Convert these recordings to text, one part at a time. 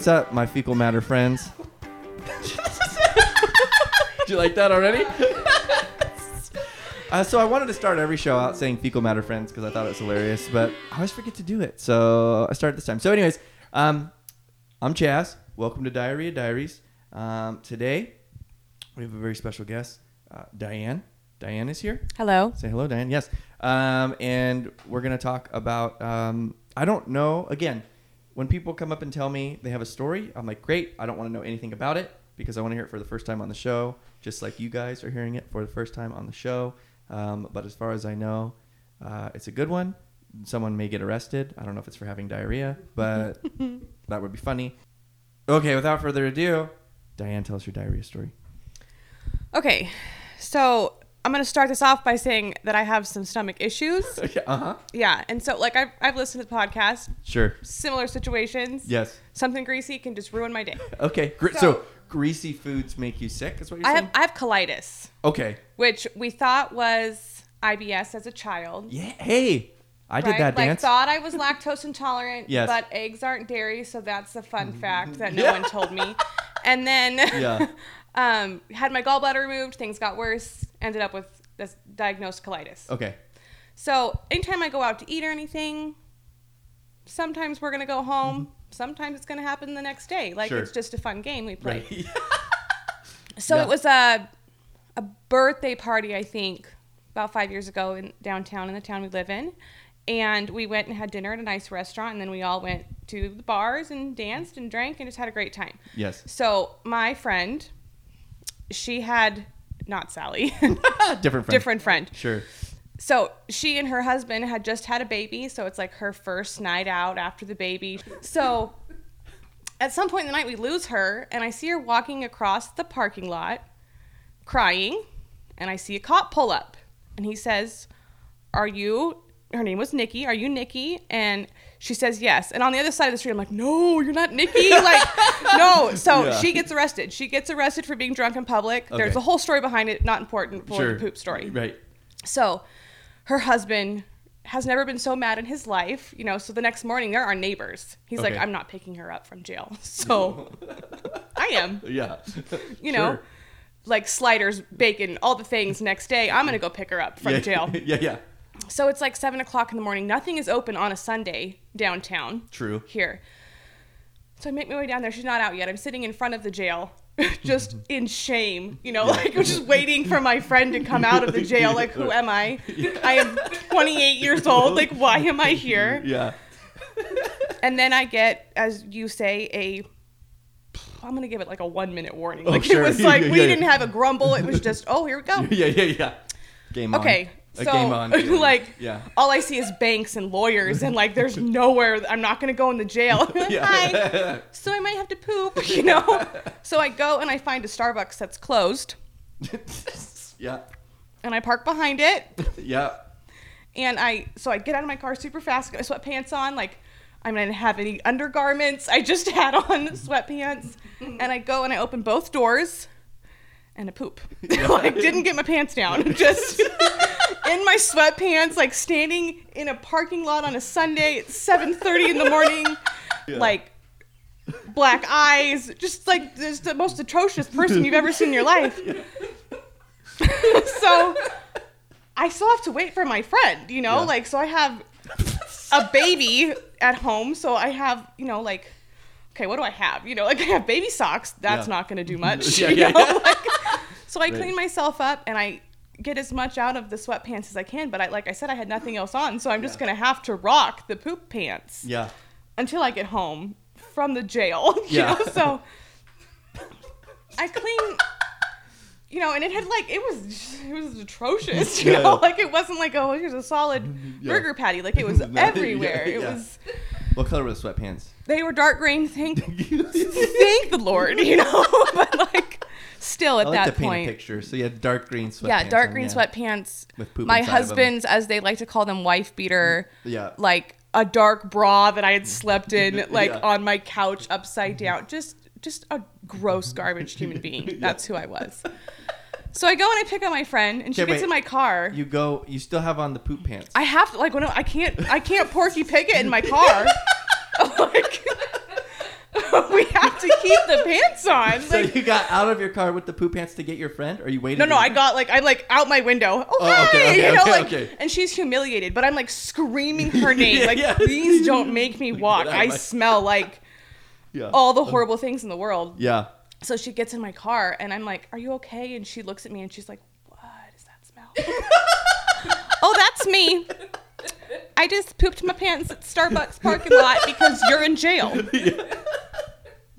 Hey, what's up, my fecal matter friends? Did you like that already? uh, so I wanted to start every show out saying fecal matter friends because I thought it was hilarious, but I always forget to do it. So I started this time. So, anyways, um, I'm Chaz. Welcome to Diarrhea Diaries. Um, today we have a very special guest, uh, Diane. Diane is here. Hello. Say hello, Diane. Yes. Um, and we're going to talk about, um, I don't know, again, when people come up and tell me they have a story, I'm like, great. I don't want to know anything about it because I want to hear it for the first time on the show, just like you guys are hearing it for the first time on the show. Um, but as far as I know, uh, it's a good one. Someone may get arrested. I don't know if it's for having diarrhea, but that would be funny. Okay, without further ado, Diane, tell us your diarrhea story. Okay, so I'm gonna start this off by saying that I have some stomach issues. uh huh. Yeah, and so like I've I've listened to the podcast, Sure. similar situations. Yes. Something greasy can just ruin my day. Okay. Gr- so, So- greasy foods make you sick. Is what you're I saying? have I have colitis, okay. which we thought was IBS as a child. Yeah. Hey, I did that like dance. thought I was lactose intolerant, Yes. but eggs aren't dairy, so that's a fun fact that no Yeah. one told me. And then Yeah. um, had my gallbladder removed, things got worse, ended up with this diagnosed colitis. okay. So anytime I go out to eat or anything, sometimes we're gonna go home. Sometimes it's gonna happen the next day. Like Mm-hmm. Sure. it's just a fun game we play. Right. So Yeah. it was a a birthday party, I think, about five years ago in downtown in the town we live in. And we went and had dinner at a nice restaurant, and then we all went to the bars and danced and drank and just had a great time. yes. So my friend, she had not Sally, Different friend. different friend. Sure. So she and her husband had just had a baby, so it's like her first night out after the baby. So at some point in the night, we lose her, and I see her walking across the parking lot, crying, and I see a cop pull up, and he says, "Are you?" Her name was Nikki. Are you Nikki? And she says yes. And on the other side of the street, I'm like, "No, you're not Nikki." Like, no. So Yeah. she gets arrested. She gets arrested for being drunk in public. There's Okay. a whole story behind it, not important for Sure. the poop story. Right. So her husband has never been so mad in his life, you know. So the next morning, there are neighbors. He's like, Okay. I'm not picking her up from jail. So I am, Yeah. you know, Sure. like sliders, bacon, all the things. Next day, I'm going to go pick her up from yeah. jail. yeah. Yeah. So it's like seven o'clock in the morning. Nothing is open on a Sunday downtown True. here. So I make my way down there. She's not out yet. I'm sitting in front of the jail, just mm-hmm. in shame, you know, like I'm just waiting for my friend to come out of the jail. Like, who am I? I am 28 years old. Like, why am I here? Yeah. And then I get, as you say, a. I'm gonna give it like a one minute warning. Oh, like Oh, sure. it was like Yeah, we yeah. didn't have a grumble. It was just, oh, here we go. Yeah. Yeah. Yeah. Game on. Okay, A so game on. feeling. like, Yeah. all I see is banks and lawyers, and like, there's nowhere. I'm not gonna go in the jail. Hi. So I might have to poop, you know. so I go and I find a Starbucks that's closed, yeah. and I park behind it, Yeah. and I so I get out of my car super fast, get my sweatpants on, like. I didn't have any undergarments. I just had on sweatpants, and I go and I open both doors, and I poop. like didn't get my pants down, just in my sweatpants, like standing in a parking lot on a Sunday at 7:30 in the morning, Yeah. like black eyes, just like just the most atrocious person you've ever seen in your life. so I still have to wait for my friend, you know, Yeah. like so I have a baby at home, so I have, you know, like okay, what do I have? You know, like I have baby socks. That's Yeah. not going to do much. Yeah, yeah, know? yeah. Like, so I Right. clean myself up and I get as much out of the sweatpants as I can. But I, like I said, I had nothing else on, so I'm just Yeah. to have to rock the poop pants Yeah. until I get home from the jail. You Yeah. know, so I clean. You know, and it had like it was it was atrocious. You Yeah. know, like it wasn't like oh here's a solid mm-hmm. Yeah. burger patty. Like it was everywhere. It was What color were the sweatpants? they were dark green. Thank thank the Lord. You know, but like still I at like that to paint point. a picture. So you had dark green sweatpants. Yeah, dark on, green yeah. sweatpants. With poop My inside of 'em. husband's, as they like to call them, wife beater. Yeah. Like a dark bra that I had slept in, like Yeah. on my couch upside down. Just, just a gross garbage human being. That's who I was. So I go and I pick up my friend, and she Okay, gets wait. in my car. You go. You still have on the poop pants. I have to like when I I can't I can't Porky Pig it in my car. Oh like, we have to keep the pants on. So Like, you got out of your car with the poop pants to get your friend, or you waited? no, no, in- I got like I like out my window. Oh, Oh, okay, hi, okay, you know, okay, like, okay. and she's humiliated, but I'm like screaming her name, Yeah, like, yeah. please don't make me walk. Out of I my- smell like Yeah. all the um, horrible things in the world. Yeah. So she gets in my car, and I'm like, "Are you okay?" And she looks at me, and she's like, "What is that smell?" oh, that's me. I just pooped my pants at Starbucks parking lot because you're in jail.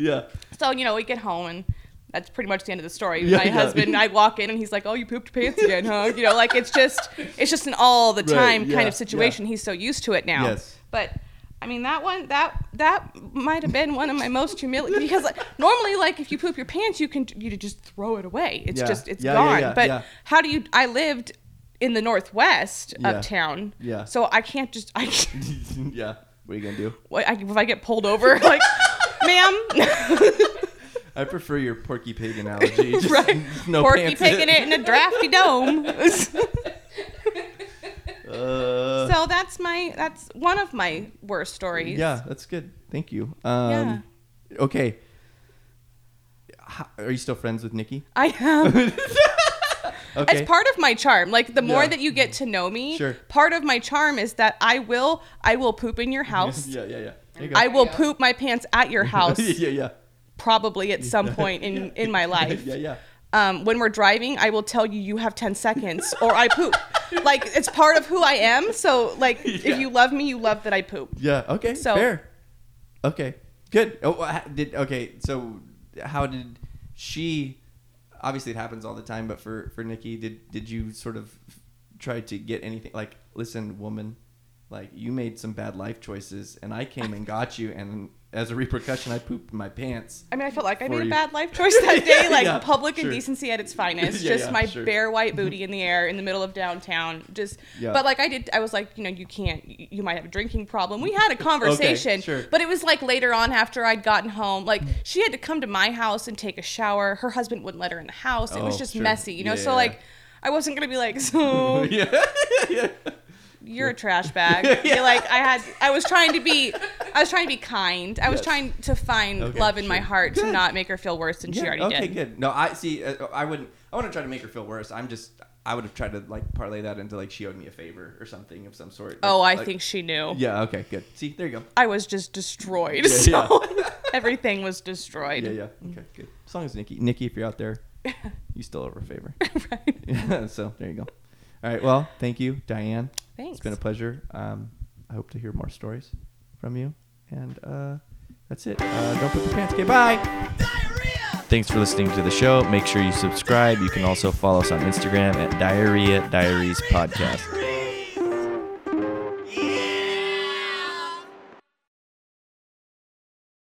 Yeah. So you know, we get home, and that's pretty much the end of the story. Yeah, my yeah. husband, I walk in, and he's like, "Oh, you pooped pants again, huh?" You know, like it's just, it's just an all the Right, time yeah, kind of situation. He's so used to it now. Yes. But I mean, that one, that that might have been one of my most humiliating because like, normally, like if you poop your pants, you can you just throw it away. It's Yeah. just it's Yeah, gone. yeah, but how do you? I lived in the northwest of town. Yeah. So I can't just I. yeah. What are you gonna do? What, I, if I get pulled over, like, ma'am, I prefer your Porky Pig analogy. Just right? No Porky pants picking it in a drafty dome. Uh, so that's my that's one of my worst stories. yeah, that's good. Thank you. Um, Okay. How, are you still friends with Nikki? I am. Okay. It's part of my charm. Like the more Yeah. that you get to know me, Sure. part of my charm is that I will I will poop in your house. yeah, yeah, yeah. There you go. I will Yeah. poop my pants at your house yeah, yeah. probably at some point in in my life. yeah, yeah. Um, when we're driving, I will tell you you have 10 seconds or I poop. like it's part of who I am. So like Yeah. if you love me, you love that I poop. Yeah. Okay. So- fair. Okay. Good. Oh, did okay. So, how did she? Obviously, it happens all the time. But for for Nikki, did did you sort of try to get anything like, listen, woman, like you made some bad life choices, and I came and got you, and as a repercussion, I pooped my pants. I mean, I felt like I made a bad life choice that day. Like Yeah, public sure. indecency at its finest. Yeah, just yeah, my sure. bare white booty in the air in the middle of downtown. Just, Yeah. but like I did, I was like, you know, you can't. You you might have a drinking problem. We had a conversation, okay, sure. but it was like later on after I'd gotten home. Like she had to come to my house and take a shower. Her husband wouldn't let her in the house. It was Oh, just sure. messy, you know. So like. I wasn't gonna be like, so yeah. yeah. You're a trash bag. Yeah. You're like I had. I was trying to be. I was trying to be kind. I was Yes. trying to find Okay, love in my sure. heart to not make her feel worse than she Yeah, already okay, did. good. No, I see. Uh, I wouldn't. I wouldn't try to make her feel worse. I'm just. I would have tried to like parlay that into like she owed me a favor or something of some sort. Oh, I Like- think she knew. Yeah. Okay. Good. See, there you go. I was just destroyed. Yeah, so everything was destroyed. Yeah. Yeah. Okay. Good. As long as Nikki, Nikki, if you're out there, you still owe her a favor. right. Yeah. So there you go. All right. Well, thank you, Diane. Thanks. It's been a pleasure. Um, I hope to hear more stories from you. And uh, that's it. Uh, don't put the pants. Okay. Bye. Thanks for listening to the show. Make sure you subscribe. You can also follow us on Instagram at Diarrhea Diaries Podcast.